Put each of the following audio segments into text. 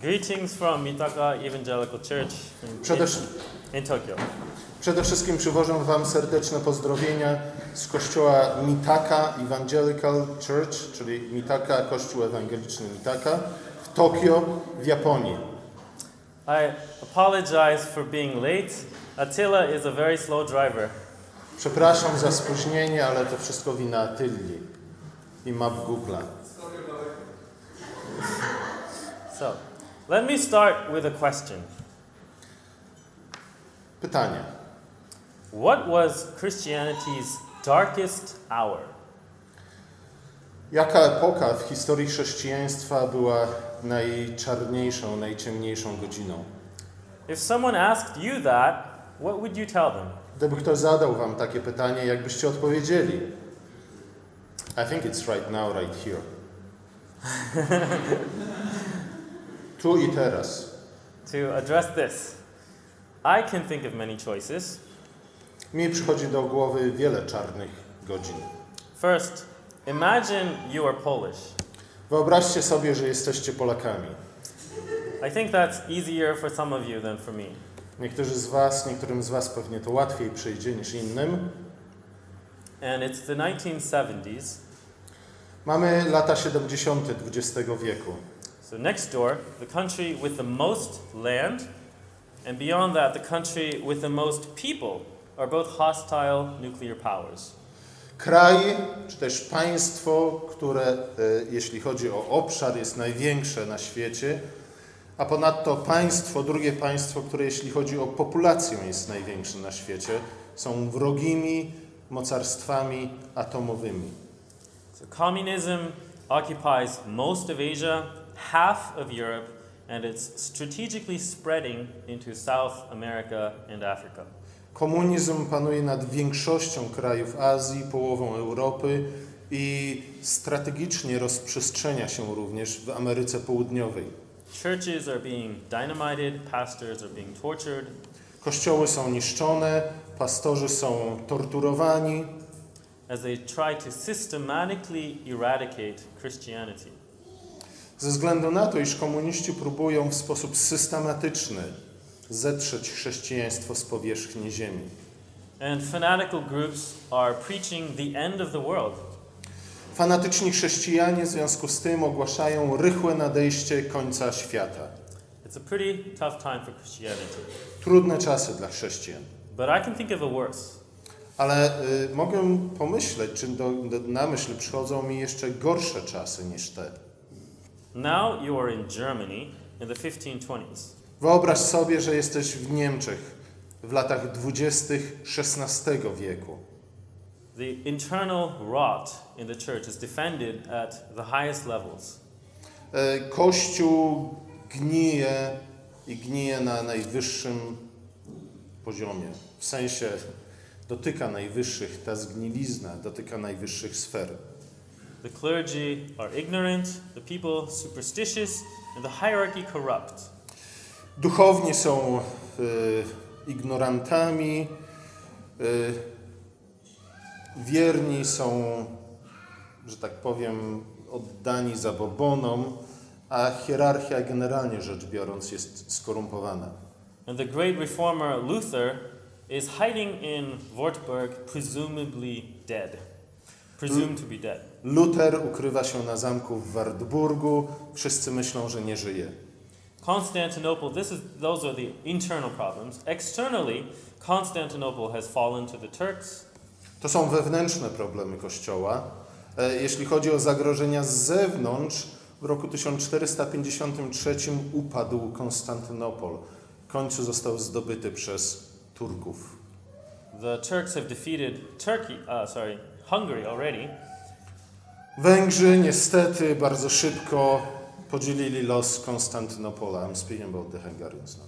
Greetings from Mitaka Evangelical Church in, Przede, in Tokyo. przede wszystkim przywożę Wam serdeczne pozdrowienia z kościoła Mitaka Evangelical Church, czyli Mitaka, Kościół Ewangeliczny Mitaka w Tokio w Japonii. I apologize for being late. Attila is a very slow driver. Przepraszam za spóźnienie, ale to wszystko wina Atylli i map Google'a. So, let me start with a question. Pytanie. What was Christianity's darkest hour? Jaka epoka w historii chrześcijaństwa była najczarniejszą, najciemniejszą godziną? If someone asked you that, what would you tell them? Gdyby ktoś zadał Wam takie pytanie, jakbyście odpowiedzieli? I think it's right now, right here. tu i teraz. To address this, I can think of many choices. Mi przychodzi do głowy wiele czarnych godzin. First, imagine you are Polish. Wyobraźcie sobie, że jesteście Polakami. I think that's easier for some of you than for me. Niektórzy z Was, niektórym z Was pewnie to łatwiej przyjdzie niż innym. And it's the 1970s. Mamy lata 70. XX wieku. So next door, the country with the most land, and beyond that, the country with the most people are both hostile nuclear powers. Kraj, czy też państwo, które, e, jeśli chodzi o obszar, jest największe na świecie, a ponadto państwo, drugie państwo, które jeśli chodzi o populację jest największe na świecie, są wrogimi mocarstwami atomowymi. So communism occupies most of Asia, half of Europe, and it's strategically spreading into South America and Africa. Komunizm panuje nad większością krajów Azji, połową Europy i strategicznie rozprzestrzenia się również w Ameryce Południowej. Churches are being dynamited, pastors are being tortured, Kościoły są niszczone, pastorzy są torturowani, as they try to systematically eradicate Christianity. Ze względu na to, iż komuniści próbują w sposób systematyczny zetrzeć chrześcijaństwo z powierzchni ziemi. And fanatical groups are preaching the end of the world. Fanatyczni chrześcijanie w związku z tym ogłaszają rychłe nadejście końca świata. It's a pretty tough time for Christianity. Trudne czasy dla chrześcijan. But I can think of a worse. Ale y, mogę pomyśleć, czy do, do, na myśl przychodzą mi jeszcze gorsze czasy niż te. Now you are in Germany in the 1520s. Wyobraź sobie, że jesteś w Niemczech w latach dwudziestych XVI wieku. The internal rot in the church is defended at the highest levels. E, Kościół gnije i gnije na najwyższym poziomie. W sensie dotyka najwyższych, ta zgnilizna dotyka najwyższych sfer. The clergy are ignorant, the people superstitious, and the hierarchy corrupt. Duchowni są e, ignorantami, e, wierni są, że tak powiem, oddani zabobonom, a hierarchia generalnie rzecz biorąc jest skorumpowana. And the great reformer Luther is hiding in Wartburg, presumably dead. Presumed to be dead. Luther ukrywa się na zamku w Wartburgu, wszyscy myślą, że nie żyje. Constantinople, this is, those are the internal problems. Externally, Constantinople has fallen to the Turks. To są wewnętrzne problemy Kościoła. E, Jeśli chodzi o zagrożenia z zewnątrz, w roku 1453 upadł Konstantynopol. W końcu został zdobyty przez Turków. The Turks have defeated Turkey, uh, sorry, Hungary already. Węgrzy niestety bardzo szybko podzielili los Konstantynopola. I'm speaking about the Hungarians now.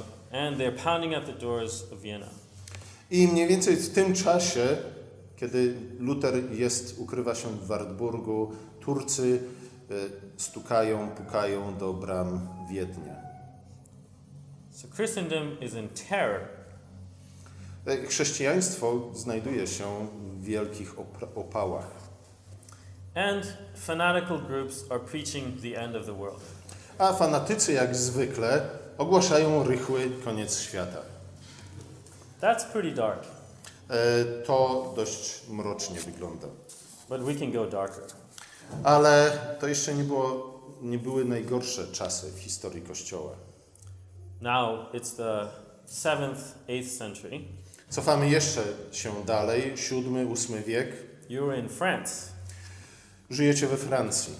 Okay. And they're pounding at the doors of Vienna. I mniej więcej w tym czasie, kiedy Luter jest, ukrywa się w Wartburgu, Turcy e, stukają, pukają do bram Wiednia. So Christendom is in terror. E, Chrześcijaństwo znajduje się w wielkich opałach. And fanatical groups are preaching the end of the world. a fanatycy jak zwykle ogłaszają rychły koniec świata. That's pretty dark, E, To dość mrocznie wygląda. but we can go darker. Ale to jeszcze nie, było, nie były najgorsze czasy w historii Kościoła. Now it's the 7th, 8th century. Cofamy jeszcze się dalej, VII, VIII wiek. You were in France. Żyjecie we Francji.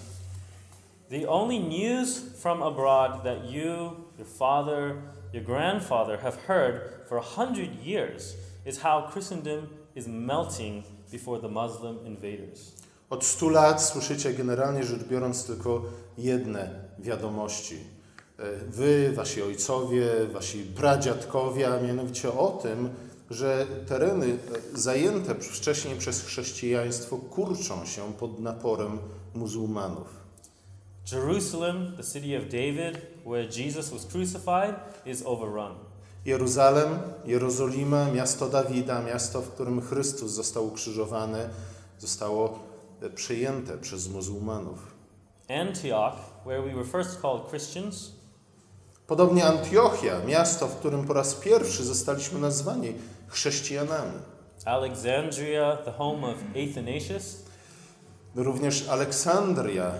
The only news from abroad that you, your father, your grandfather have heard for a hundred years is how Christendom is melting before the Muslim invaders. Od 100 lat słyszycie generalnie rzecz biorąc tylko jedne wiadomości. E, Wy, wasi ojcowie, wasi pradziadkowie, a mianowicie o tym, że tereny zajęte wcześniej przez chrześcijaństwo kurczą się pod naporem muzułmanów. Jerusalem, the city of David, where Jesus was crucified, is overrun. Jeruzalem, Jerozolima, miasto Dawida, miasto, w którym Chrystus został ukrzyżowany, zostało e, przejęte przez muzułmanów. Antioch, where we were first called Christians, Podobnie Antiochia, miasto, w którym po raz pierwszy zostaliśmy nazwani chrześcijanami. Alexandria, the home of Athanasius, Również Aleksandria,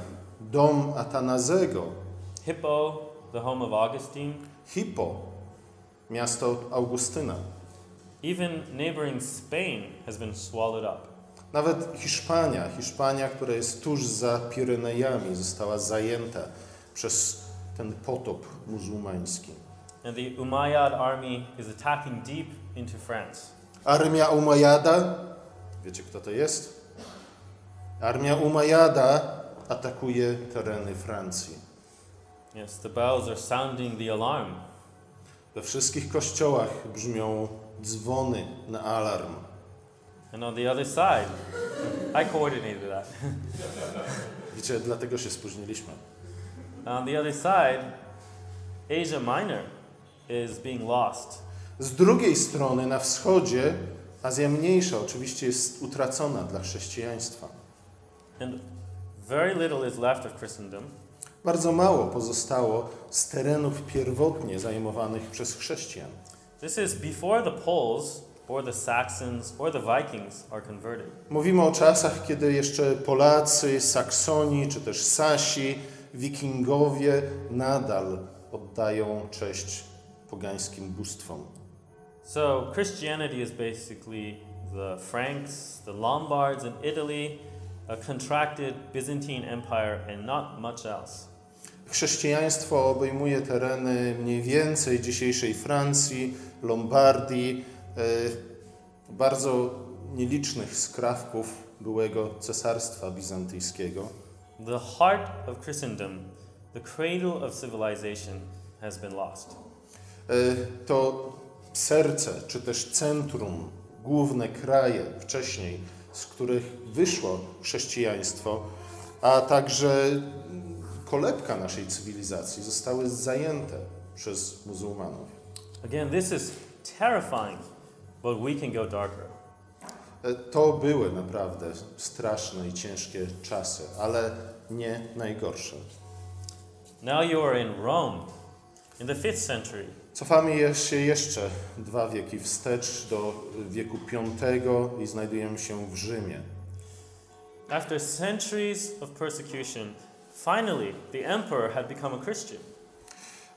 dom Atanazego, Hippo, the home of Augustine, Hippo, miasto Augustyna. even neighboring Spain has been swallowed up. Nawet Hiszpania, Hiszpania, która jest tuż za Pirenejami, została zajęta przez ten potop muzułmański. And the Umayyad army is attacking deep into France. Armia Umajada, wiecie kto to jest? Armia Umajada atakuje tereny Francji. Yes, the bells are sounding the alarm. We wszystkich kościołach brzmią dzwony na alarm. And on the other side, I coordinated that. Wiecie, dlatego się spóźniliśmy. on the other side, Asia Minor is being lost. Z drugiej strony, na wschodzie, Azja Mniejsza oczywiście jest utracona dla chrześcijaństwa. And very little is left of Christendom. Bardzo mało pozostało z terenów pierwotnie zajmowanych przez chrześcijan. This is before the Poles or the Saxons or the Vikings are converted. Mówimy o czasach, kiedy jeszcze Polacy, Saksoni czy też Sasi, Wikingowie nadal oddają cześć pogańskim bóstwom. So Christianity is basically the Franks, the Lombards in Italy, a contracted Byzantine Empire, and not much else. Chrześcijaństwo obejmuje tereny mniej więcej dzisiejszej Francji, Lombardii, e, bardzo nielicznych skrawków byłego cesarstwa bizantyjskiego. The heart of Christendom, the cradle of civilization, has been lost. E, To serce, czy też centrum, główne kraje wcześniej, z których wyszło chrześcijaństwo, a także kolebka naszej cywilizacji zostały zajęte przez muzułmanów. Again, this is terrifying, but we can go darker. E, To były naprawdę straszne i ciężkie czasy, ale nie najgorsze. Now you are in Rome in the 5th century. Cofamy się jeszcze dwa wieki wstecz do wieku V i znajdujemy się w Rzymie. After centuries of persecution, finally the emperor had become a Christian.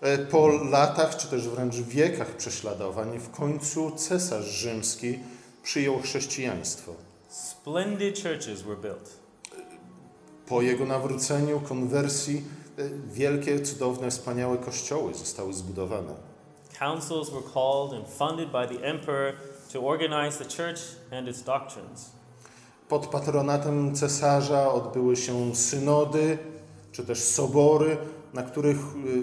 E, Po latach, czy też wręcz wiekach prześladowań, w końcu cesarz rzymski przyjął chrześcijaństwo. Splendid churches were built. Po jego nawróceniu, konwersji, e, wielkie, cudowne, wspaniałe kościoły zostały zbudowane. Councils were called and funded by the emperor to organize the church and its doctrines. Pod patronatem cesarza odbyły się synody, czy też sobory, na których, y,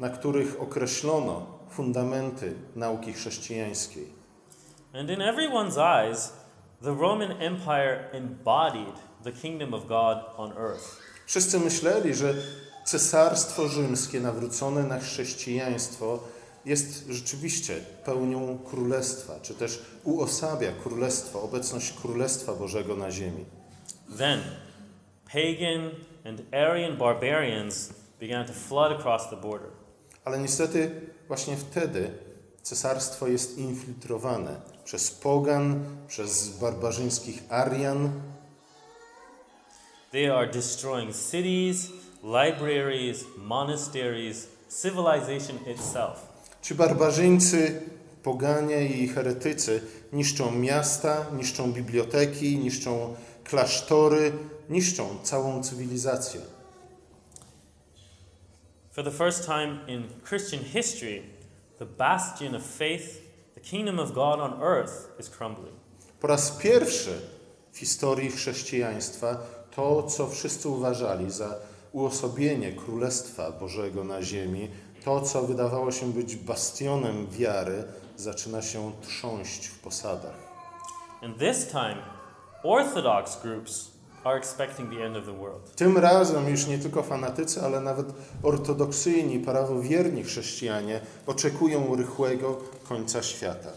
na których określono fundamenty nauki chrześcijańskiej. And in everyone's eyes, the Roman Empire embodied the kingdom of God on earth. Wszyscy myśleli, że cesarstwo rzymskie nawrócone na chrześcijaństwo jest rzeczywiście pełnią królestwa, czy też uosabia królestwo, obecność królestwa Bożego na ziemi. Then, pagan and Aryan barbarians began to flood across the border. Ale niestety właśnie wtedy cesarstwo jest infiltrowane przez pogan, przez barbarzyńskich Arian. They are destroying cities, libraries, monasteries, civilization itself. Ci barbarzyńcy, poganie i heretycy niszczą miasta, niszczą biblioteki, niszczą klasztory, niszczą całą cywilizację. For the first time in Christian history, the bastion of faith, the kingdom of God on earth, is crumbling. Po raz pierwszy w historii chrześcijaństwa to, co wszyscy uważali za uosobienie Królestwa Bożego na ziemi, to, co wydawało się być bastionem wiary, zaczyna się trząść w posadach. And this time, Orthodox groups are expecting the end of the world. Tym razem już nie tylko fanatycy, ale nawet ortodoksyjni, prawowierni chrześcijanie oczekują rychłego końca świata.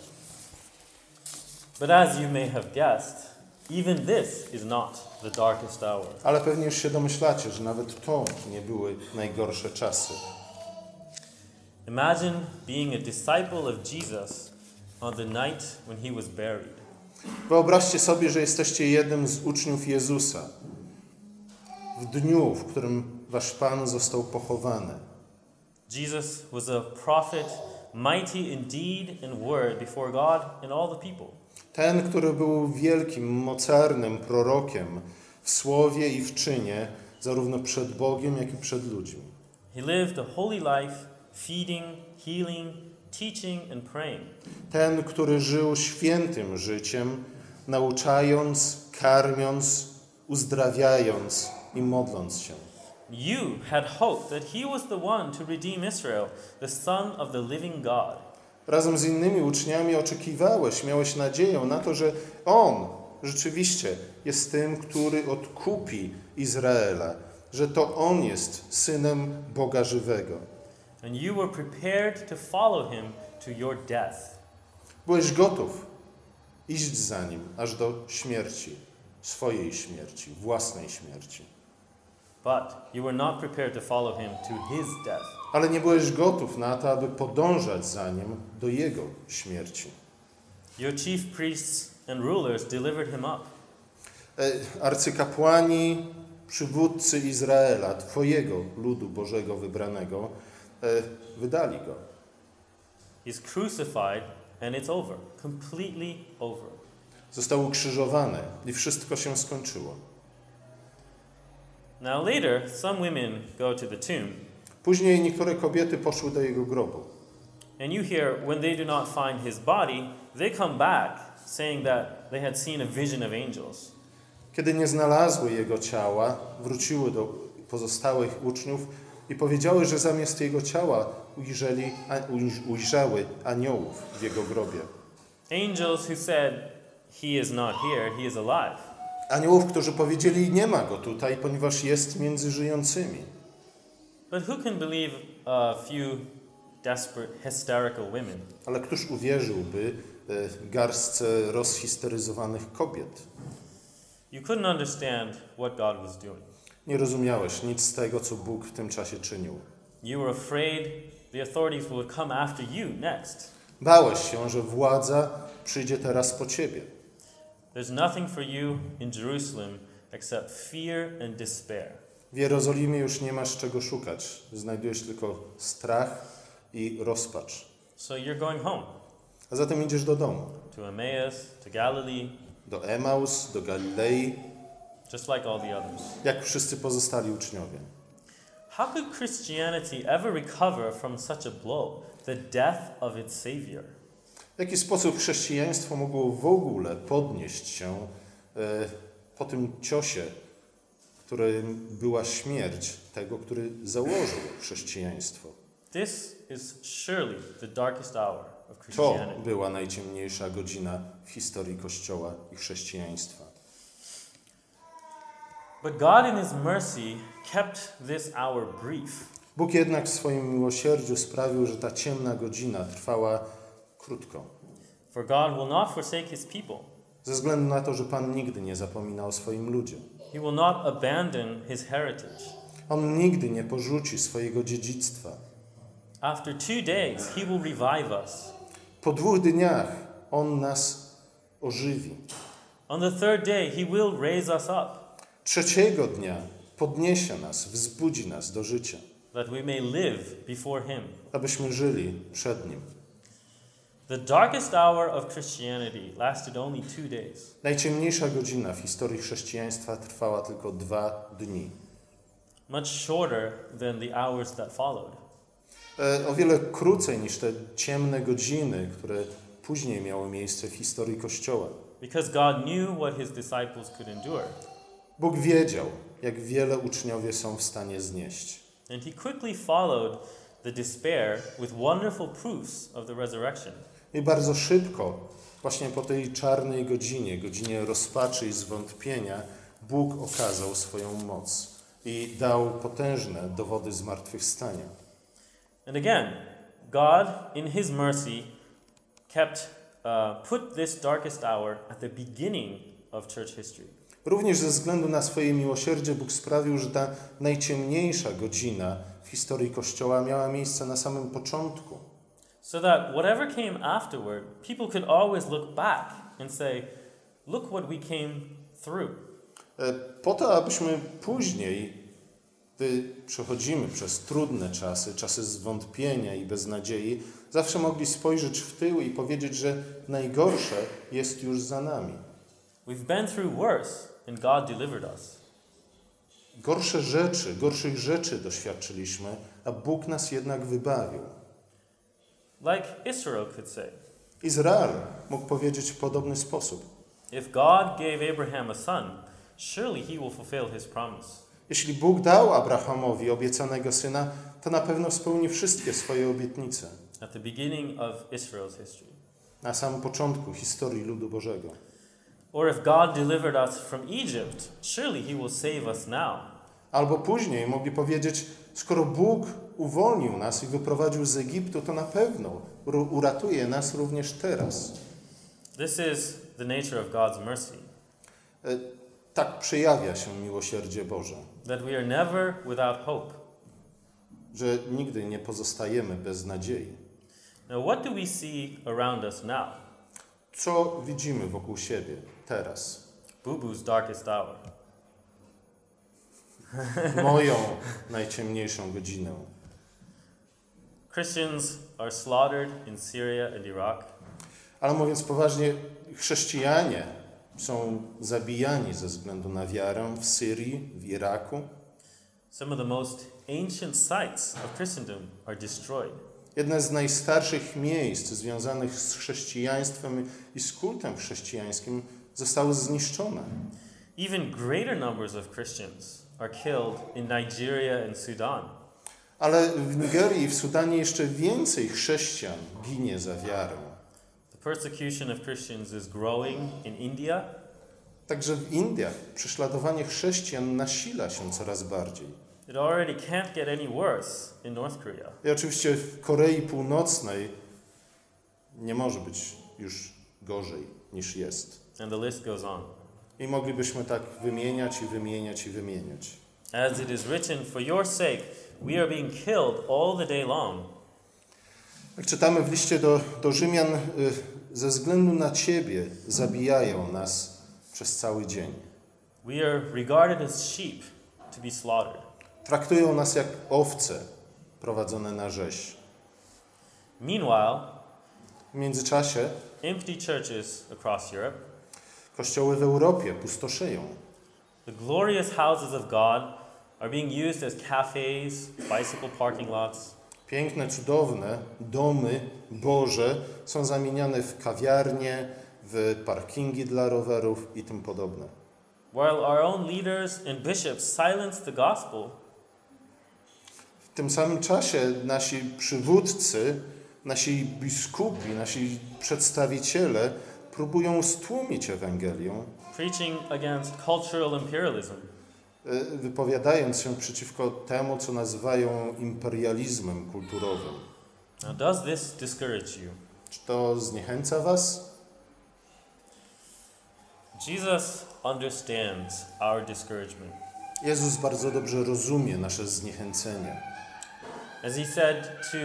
But as you may have guessed, even this is not the darkest hour. Ale pewnie już się domyślacie, że nawet to nie były najgorsze czasy. Imagine being a disciple of Jesus on the night when he was buried. Wyobraźcie sobie, że jesteście jednym z uczniów Jezusa w dniu, w którym wasz Pan został pochowany. Jesus was a prophet, mighty in deed and word before God and all the people. Ten, który był wielkim, mocarnym prorokiem w słowie i w czynie, zarówno przed Bogiem, jak i przed ludźmi. He lived a holy life, feeding, healing, teaching, and praying. Ten, który żył świętym życiem, nauczając, karmiąc, uzdrawiając i modląc się. You had hoped that he was the one to redeem Israel, the Son of the living God. Razem z innymi uczniami oczekiwałeś, miałeś nadzieję na to, że On rzeczywiście jest tym, który odkupi Izraela, że to On jest synem Boga żywego. And you were prepared to follow him to your death. Byłeś gotów iść za nim aż do śmierci, swojej śmierci, własnej śmierci. But you were not prepared to follow him to his death. Ale nie byłeś gotów na to, aby podążać za nim do jego śmierci. Your chief priests and rulers delivered him up. E, Arcykapłani, przywódcy Izraela, Twojego ludu Bożego wybranego, e, wydali go. He's crucified and it's over. Completely over. Został ukrzyżowany i wszystko się skończyło. Now, later, some women go to the tomb, Później niektóre kobiety poszły do jego grobu. and you hear when they do not find his body, they come back saying that they had seen a vision of angels. Kiedy nie znalazły jego ciała, wróciły do pozostałych uczniów i powiedziały, że zamiast jego ciała ujrzeli, ujrzały aniołów w jego grobie. Angels who said, He is not here, he is alive. Aniołów, którzy powiedzieli, nie ma go tutaj, ponieważ jest między żyjącymi. But who can believe a few desperate, hysterical women? Ale któż uwierzyłby e, garstce rozhisteryzowanych kobiet? You couldn't understand what God was doing. Nie rozumiałeś nic z tego, co Bóg w tym czasie czynił. You were afraid the authorities would come after you next. Bałeś się, że władza przyjdzie teraz po ciebie. There's nothing for you in Jerusalem except fear and despair. W Jerozolimie już nie masz czego szukać. Znajdujesz tylko strach i rozpacz. So you're going home A zatem idziesz do domu. to Emmaus, to Galilee, Do Emaus, do Galilei, just like all the others. jak wszyscy pozostali uczniowie. How could Christianity ever recover from such a blow, the death of its Savior? W jaki sposób chrześcijaństwo mogło w ogóle podnieść się e, po tym ciosie, którym była śmierć tego, który założył chrześcijaństwo? This is surely the darkest hour of To była najciemniejsza godzina w historii Kościoła i chrześcijaństwa. But God, in His mercy, kept this hour brief. Bóg jednak w swoim miłosierdziu sprawił, że ta ciemna godzina trwała krótko. For God will not forsake His people. Ze względu na to, że Pan nigdy nie zapomina o swoim ludzie. He will not abandon his heritage. On nigdy nie porzuci swojego dziedzictwa. After two days, he will revive us. Po dwóch dniach On nas ożywi. On the third day, he will raise us up, Trzeciego dnia podniesie nas, wzbudzi nas do życia, that we may live before him. abyśmy żyli przed Nim. The darkest hour of Christianity lasted only two days. Najciemniejsza godzina w historii chrześcijaństwa trwała tylko dwa dni. much shorter than the hours that followed. E, O wiele krócej niż te ciemne godziny, które później miały miejsce w historii Kościoła. Because God knew what his disciples could endure. Bóg wiedział, jak wiele uczniowie są w stanie znieść. And he quickly followed the despair with wonderful proofs of the resurrection. I bardzo szybko, właśnie po tej czarnej godzinie, godzinie rozpaczy i zwątpienia, Bóg okazał swoją moc i dał potężne dowody zmartwychwstania. And again, God, in his mercy, kept uh, put this darkest hour at the beginning of church history. Również ze względu na swoje miłosierdzie Bóg sprawił, że ta najciemniejsza godzina w historii Kościoła miała miejsce na samym początku. So that whatever came afterward, people could always look back and say, look what we came through. E, Po to, abyśmy później, gdy przechodzimy przez trudne czasy, czasy zwątpienia i beznadziei, zawsze mogli spojrzeć w tył i powiedzieć, że najgorsze jest już za nami. We've been through worse, and God delivered us. Gorsze rzeczy, gorszych rzeczy doświadczyliśmy, a Bóg nas jednak wybawił. Like Israel could say, Izrael mógł powiedzieć w podobny sposób. if God gave Abraham a son, surely he will fulfill his promise. Jeśli Bóg dał Abrahamowi obiecanego syna, to na pewno spełni wszystkie swoje obietnice. At the beginning of Israel's history. Na samym początku historii ludu Bożego. Or if God delivered us from Egypt, surely he will save us now. Albo później mogli powiedzieć, skoro Bóg uwolnił nas i wyprowadził z Egiptu, to na pewno uratuje nas również teraz. This is the nature of God's mercy, E, Tak przejawia się miłosierdzie Boże, that we are never without hope. że nigdy nie pozostajemy bez nadziei. Now, what do we see around us now? Co widzimy wokół siebie teraz? Boo-boo's darkest hour. Moją najciemniejszą godzinę. Christians are slaughtered in Syria and Iraq. Ale mówiąc poważnie, chrześcijanie są zabijani ze względu na wiarę w Syrii, w Iraku. Some of the most ancient sites of Christendom are destroyed. Jedne z najstarszych miejsc związanych z chrześcijaństwem i z kultem chrześcijańskim zostały zniszczone. Even greater numbers of Christians are killed in Nigeria and Sudan. Ale w Nigerii i w Sudanie jeszcze więcej chrześcijan ginie za wiarę. The persecution of Christians is growing in India, Także w Indiach prześladowanie chrześcijan nasila się coraz bardziej. it already can't get any worse in North Korea. I oczywiście w Korei Północnej nie może być już gorzej niż jest. And the list goes on. I moglibyśmy tak wymieniać i wymieniać i wymieniać. As it is written, For your sake we are being killed all the day long. Jak czytamy w liście do, do Rzymian, y, ze względu na Ciebie zabijają nas przez cały dzień. We are regarded as sheep to be slaughtered. Traktują nas jak owce prowadzone na rzeź. Meanwhile, W międzyczasie empty churches across Europe, kościoły w Europie pustoszeją. the glorious houses of God are being used as cafes, bicycle parking lots, Piękne, cudowne domy Boże są zamieniane w kawiarnie, w parkingi dla rowerów i tym podobne. while our own leaders and bishops silence the gospel. W tym samym czasie nasi przywódcy, nasi biskupi, nasi przedstawiciele próbują stłumić Ewangelię, preaching against cultural imperialism. y, wypowiadając się przeciwko temu, co nazywają imperializmem kulturowym. Now, does this discourage you? Czy to zniechęca Was? Jesus understands our discouragement. Jezus bardzo dobrze rozumie nasze zniechęcenie. As he said to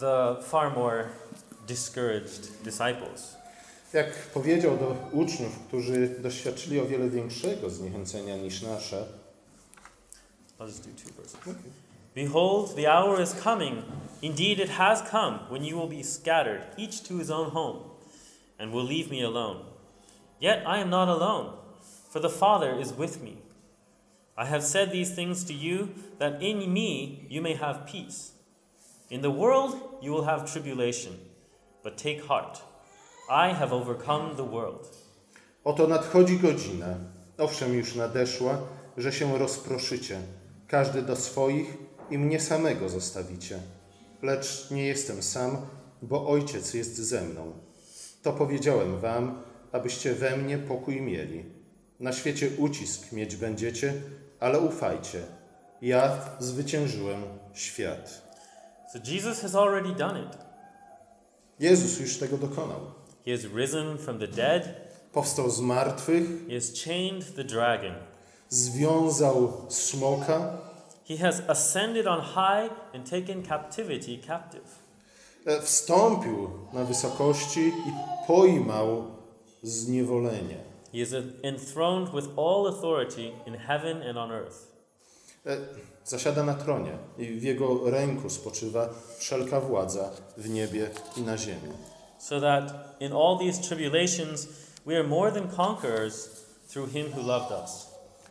the far more discouraged disciples, Jak powiedział do uczniów, którzy doświadczyli o wiele większego zniechęcenia niż nasze, I'll just do two. Behold, the hour is coming. Indeed, it has come when you will be scattered, each to his own home, and will leave me alone. Yet I am not alone, for the Father is with me. I have said these things to you, that in me you may have peace. In the world you will have tribulation, but take heart. I have overcome the world. Oto nadchodzi godzina, owszem już nadeszła, że się rozproszycie, każdy do swoich i mnie samego zostawicie. Lecz nie jestem sam, bo Ojciec jest ze mną. To powiedziałem wam, abyście we mnie pokój mieli. Na świecie ucisk mieć będziecie, ale ufajcie. Ja zwyciężyłem świat. So Jesus has already done it. Jezus już tego dokonał. He has risen from the dead, Powstał z martwych, he has chained the dragon. związał smoka, He has ascended on high and taken captivity captive. E, wstąpił na wysokości i pojmał zniewolenie. He is enthroned with all authority in heaven and on earth. E, Zasiada na tronie i w jego ręku spoczywa wszelka władza w niebie i na ziemi. So that in all these tribulations we are more than conquerors through him who loved us.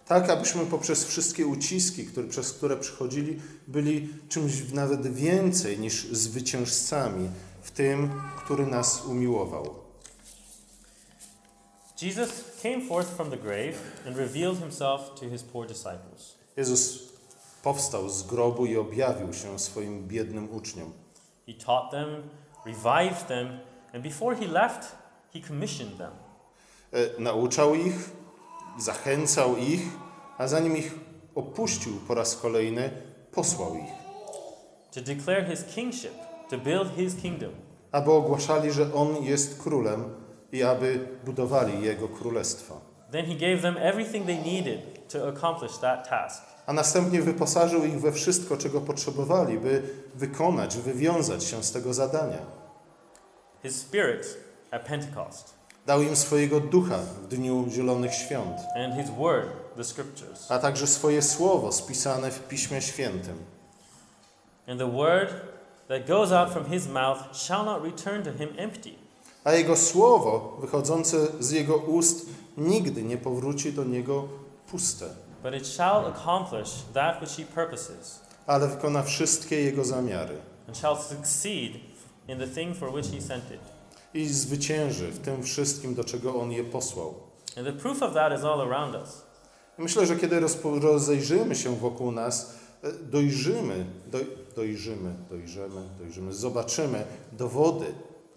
Tak, abyśmy poprzez wszystkie uciski, które, przez które przychodzili, byli czymś nawet więcej niż zwycięzcami w tym, który nas umiłował. Jesus came forth from the grave and revealed himself to his poor disciples. Jezus powstał z grobu i objawił się swoim biednym uczniom. He taught them, revived them, and before he left, he commissioned them. E, Nauczał ich, zachęcał ich, a zanim ich opuścił po raz kolejny, posłał ich, to declare his kingship, to build his kingdom. aby ogłaszali, że On jest królem i aby budowali Jego królestwo. Then he gave them everything they needed to accomplish that task. A następnie wyposażył ich we wszystko, czego potrzebowali, by wykonać, wywiązać się z tego zadania. His spirit at Pentecost, Dał im swojego ducha w dniu Zielonych Świąt, and his word, the scriptures. a także swoje słowo spisane w Piśmie Świętym. And the word that goes out from his mouth shall not return to him empty, A Jego słowo wychodzące z Jego ust nigdy nie powróci do Niego puste, but it shall accomplish that which he purposes, ale wykona wszystkie Jego zamiary. and shall succeed in the thing for which he sent it. i zwycięży w tym wszystkim, do czego On je posłał. And the proof of that is all around us. Myślę, że kiedy rozejrzymy się wokół nas, e, dojrzymy, doj, dojrzymy, dojrzymy, dojrzymy, zobaczymy dowody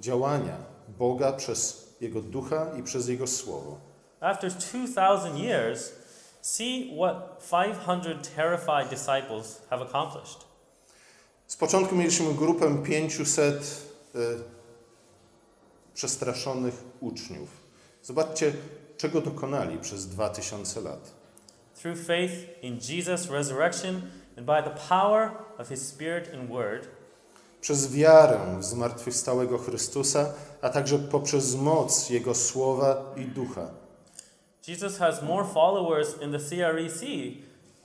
działania Boga przez Jego Ducha i przez Jego Słowo. After 2,000 years, see what 500 terrified disciples have accomplished. Z początku mieliśmy grupę 500 e, przestraszonych uczniów. Zobaczcie, czego dokonali przez 2000 lat. Through faith in Jesus' resurrection and by the power of his Spirit and Word, Przez wiarę w zmartwychwstałego Chrystusa, a także poprzez moc Jego Słowa i Ducha. Jesus has more followers in the CREC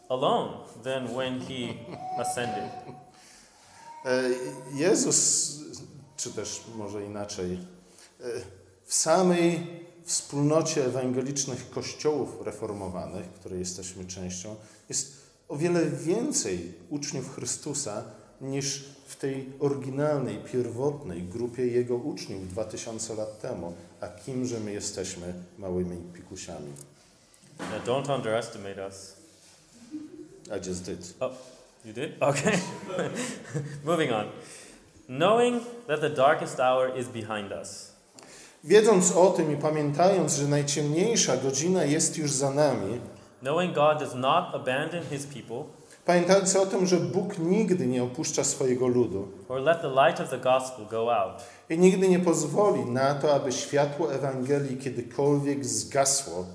alone than when he ascended. E, Jezus, czy też może inaczej, e, w samej wspólnocie ewangelicznych kościołów reformowanych, której jesteśmy częścią, jest o wiele więcej uczniów Chrystusa niż w tej oryginalnej, pierwotnej grupie Jego uczniów 2000 lat temu. A kimże my jesteśmy małymi pikusiami? Now, don't underestimate us. I just did. You did? Okay. Moving on. Knowing that the darkest hour is behind us. Wiedząc o tym i pamiętając, że najciemniejsza godzina jest już za nami, Knowing God does not abandon his people Pamiętajcie o tym, że Bóg nigdy nie opuszcza swojego ludu or let the light of the gospel go out. i nigdy nie pozwoli na to, aby światło Ewangelii kiedykolwiek zgasło.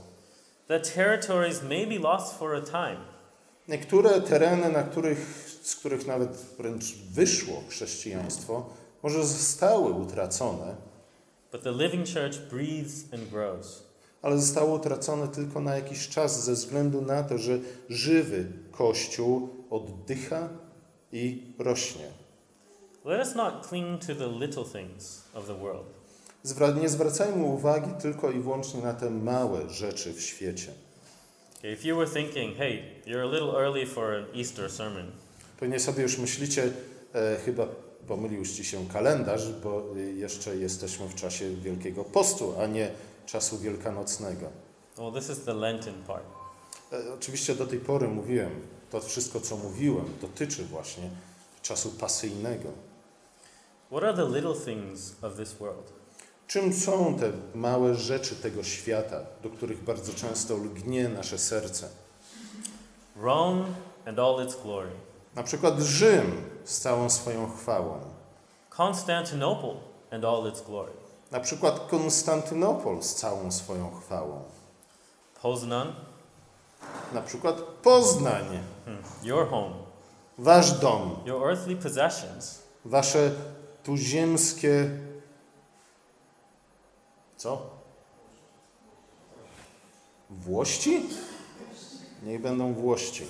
that territories may be lost for a time, Niektóre tereny, na których, z których nawet wręcz wyszło chrześcijaństwo, może zostały utracone, but the living church breathes and grows. ale zostało utracone tylko na jakiś czas ze względu na to, że żywy Kościół oddycha i rośnie. Let us not cling to the little things of the world. Nie zwracajmy uwagi tylko i wyłącznie na te małe rzeczy w świecie. If you were thinking, hey, you're a little early for an Easter sermon, Pewnie sobie już myślicie, e, chyba pomylił ci się kalendarz, bo jeszcze jesteśmy w czasie Wielkiego Postu, a nie czasu wielkanocnego. well, this is the Lenten part. E, Oczywiście do tej pory mówiłem, to wszystko co mówiłem dotyczy właśnie czasu pasyjnego. What are the little things of this world? Czym są te małe rzeczy tego świata, do których bardzo często lgnie nasze serce? Rome and all its glory, Na przykład Rzym z całą swoją chwałą, Constantinople and all its glory, na przykład Konstantynopol z całą swoją chwałą, Poznan, na przykład Poznań, hmm, your home, wasz dom, your earthly possessions, wasze tuziemskie. Co? Włości? Niech będą Włości.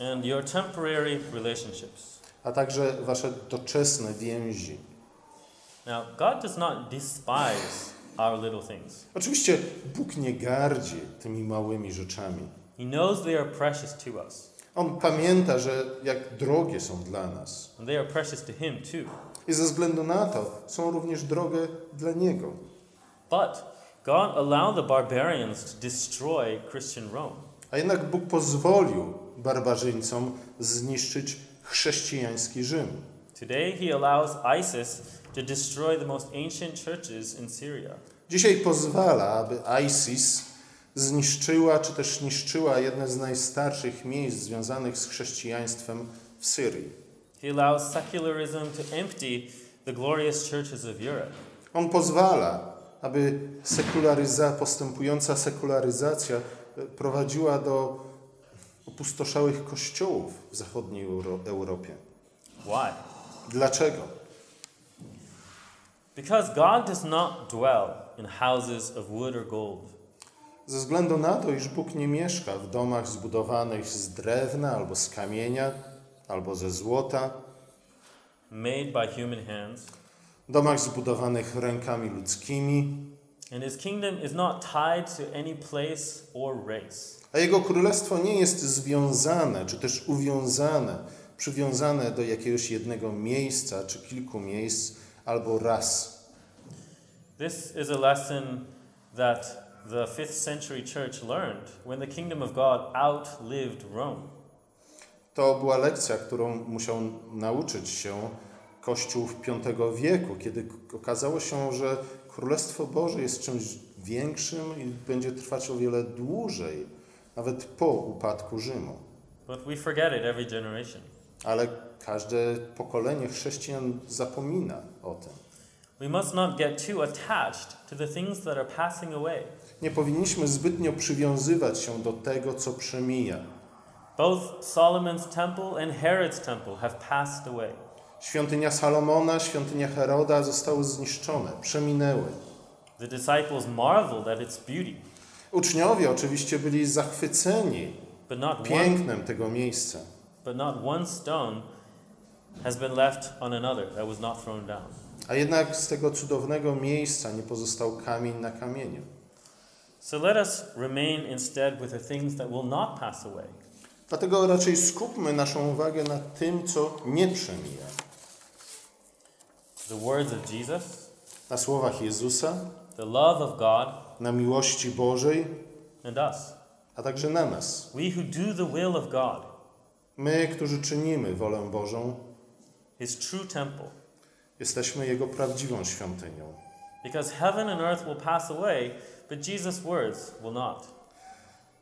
and your temporary relationships. A także wasze doczesne więzi. Now, God does not despise our little things. Oczywiście Bóg nie gardzi tymi małymi rzeczami. He knows they are precious to us, On pamięta, że jak drogie są dla nas. and they are precious to Him too. I ze względu na to są również drogie dla Niego. But God allowed the barbarians to destroy Christian Rome. A jednak Bóg pozwolił barbarzyńcom zniszczyć chrześcijański Rzym. Today, He allows ISIS to destroy the most ancient churches in Syria. Dzisiaj pozwala, aby ISIS zniszczyła, czy też niszczyła jedne z najstarszych miejsc związanych z chrześcijaństwem w Syrii. He allows secularism to empty the glorious churches of Europe. On pozwala, aby sekularyza, postępująca sekularyzacja e, prowadziła do opustoszałych kościołów w zachodniej Euro Europie. Why? Dlaczego? Because God does not dwell in houses of wood or gold, Ze względu na to, iż Bóg nie mieszka w domach zbudowanych z drewna albo z kamienia, albo ze złota, made by human hands, domach zbudowanych rękami ludzkimi, and His kingdom is not tied to any place or race. a Jego królestwo nie jest związane, czy też uwiązane, przywiązane do jakiegoś jednego miejsca, czy kilku miejsc, albo ras. This is a lesson that the 5th century church learned when the kingdom of God outlived Rome. To była lekcja, którą musiał nauczyć się Kościół w V wieku, kiedy okazało się, że Królestwo Boże jest czymś większym i będzie trwać o wiele dłużej, nawet po upadku Rzymu. But we forget it every generation. Ale każde pokolenie chrześcijan zapomina o tym. We must not get too attached to the things that are passing away. Nie powinniśmy zbytnio przywiązywać się do tego, co przemija. Both Solomon's temple and Herod's temple have passed away. Świątynia Salomona, świątynia Heroda zostały zniszczone, przeminęły. The disciples marveled at its beauty, Uczniowie oczywiście byli zachwyceni but not one, pięknem tego miejsca. but not one stone has been left on another that was not thrown down. A jednak z tego cudownego miejsca nie pozostał kamień na kamieniu. So let us remain instead with the things that will not pass away. Dlatego raczej skupmy naszą uwagę na tym, co nie przemija. The words of Jesus, Na słowach Jezusa, the love of God, na miłości Bożej, and us. a także na nas. We who do the will of God, My, którzy czynimy wolę Bożą, His true temple. jesteśmy Jego prawdziwą świątynią. Because heaven and earth will pass away, but Jesus' words will not.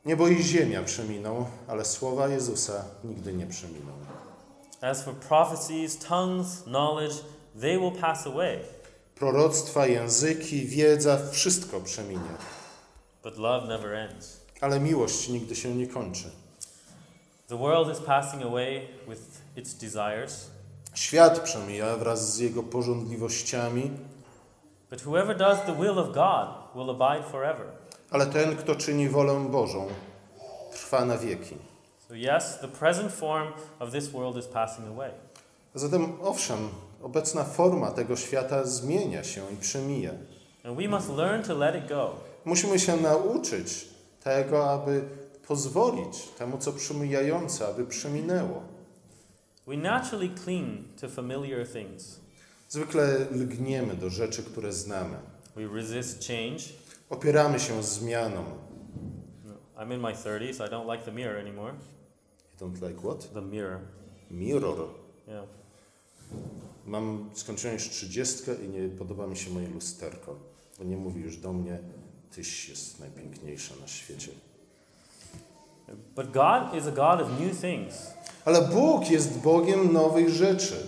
Niebo i ziemia przeminą, ale słowa Jezusa nigdy nie przeminą. As for prophecies, tongues, knowledge, they will pass away. Proroctwa, języki, wiedza, wszystko przeminie. but love never ends. Ale miłość nigdy się nie kończy. The world is passing away with its desires, Świat przemija wraz z jego porządliwościami, but whoever does the will of God will abide forever. Ale ten, kto czyni wolę Bożą, trwa na wieki. So, yes, the present form of this world is passing away. Zatem, owszem, obecna forma tego świata zmienia się i przemija. And we must learn to let it go. Musimy się nauczyć tego, aby pozwolić temu, co przemijające, aby przeminęło. We naturally cling to familiar things. Zwykle lgniemy do rzeczy, które znamy. We resist change. Opieramy się zmianom. No, I'm in my 30s. I don't like the mirror anymore. You don't like what? The mirror. Mirror. Yeah. Mam, skończyłem już trzydziestkę i nie podoba mi się moje lusterko, bo nie mówi już do mnie, tyś jest najpiękniejsza na świecie. But God is a God of new things, Ale Bóg jest Bogiem nowych rzeczy.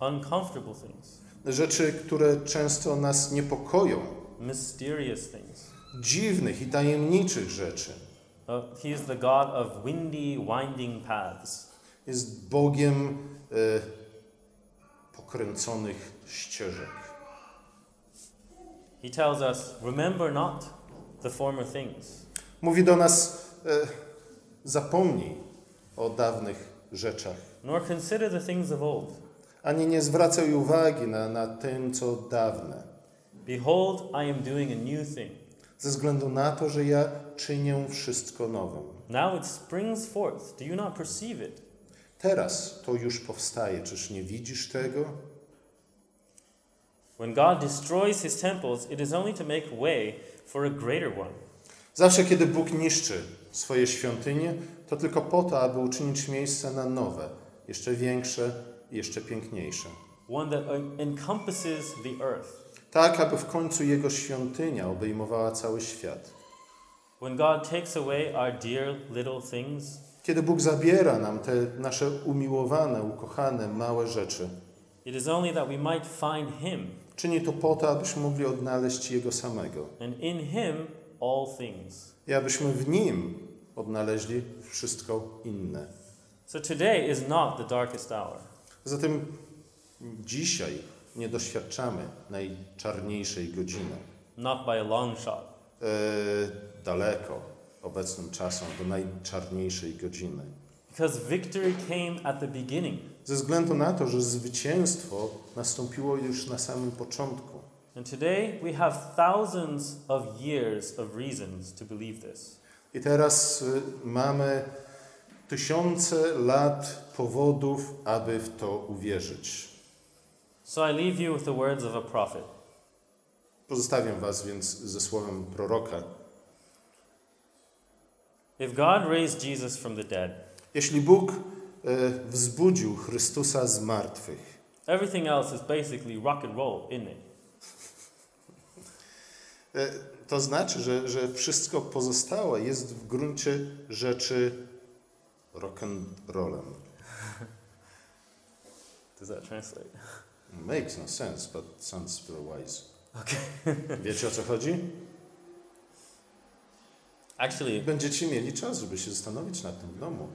uncomfortable things, Rzeczy, które często nas niepokoją. Mysterious things. Dziwnych i tajemniczych rzeczy. Uh, he is the God of windy, winding paths. Jest Bogiem e, pokręconych ścieżek. He tells us, Remember not the former things. Mówi do nas, e, zapomnij o dawnych rzeczach. nor consider the things of old. Ani nie zwracaj uwagi na, na tym, co dawne. Behold, I am doing a new thing. Ze względu na to, że ja czynię wszystko nowym. Now it springs forth. Do you not perceive it? Teraz to już powstaje. Czyż nie widzisz tego? When God destroys his temples, it is only to make way for a greater one. Zawsze, kiedy Bóg niszczy swoje świątynie, to tylko po to, aby uczynić miejsce na nowe, jeszcze większe jeszcze piękniejsze. One that encompasses the earth. Tak, aby w końcu Jego świątynia obejmowała cały świat. When God takes away our dear little things, Kiedy Bóg zabiera nam te nasze umiłowane, ukochane, małe rzeczy, it is only that we might find him, czyni to po to, abyśmy mogli odnaleźć Jego samego. and in him all things. I abyśmy w Nim odnaleźli wszystko inne. So today is not the darkest hour. Zatem dzisiaj nie doświadczamy najczarniejszej godziny. Not by a long shot. E, daleko obecnym czasom do najczarniejszej godziny. Because victory came at the beginning. Ze względu na to, że zwycięstwo nastąpiło już na samym początku. And today we have thousands of years of reasons to believe this. I teraz y, mamy tysiące lat powodów, aby w to uwierzyć. So I leave you with the words of a prophet. Pozostawiam Was więc ze słowem proroka. If God raised Jesus from the dead, Jeśli Bóg e, wzbudził Chrystusa z martwych, everything else is basically rock and roll, isn't it? e, to znaczy, że, że wszystko pozostałe jest w gruncie rzeczy rock'n'rollem. Does that translate? Makes no sense, but sounds very wise. Okay. Wiecie o co chodzi? Actually, Będziecie mieli czas, żeby się zastanowić nad tym w domu.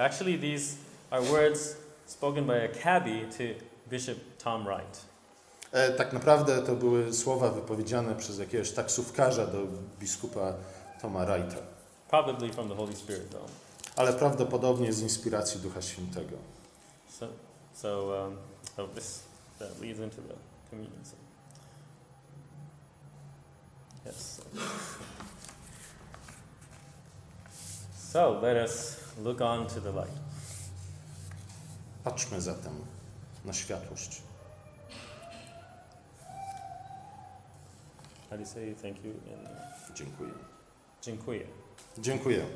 actually, these are words spoken by a cabbie to Bishop Tom Wright. E, tak naprawdę to były słowa wypowiedziane przez jakiegoś taksówkarza do biskupa Toma Wrighta, Probably from the Holy Spirit, though. ale prawdopodobnie z inspiracji Ducha Świętego. So, so, um, so this that leads into the communion. So. Yes. So let us look on to the light. Patrzmy zatem na światłość. How do you say thank you in Dziękuję. Dziękuję? Dziękuję.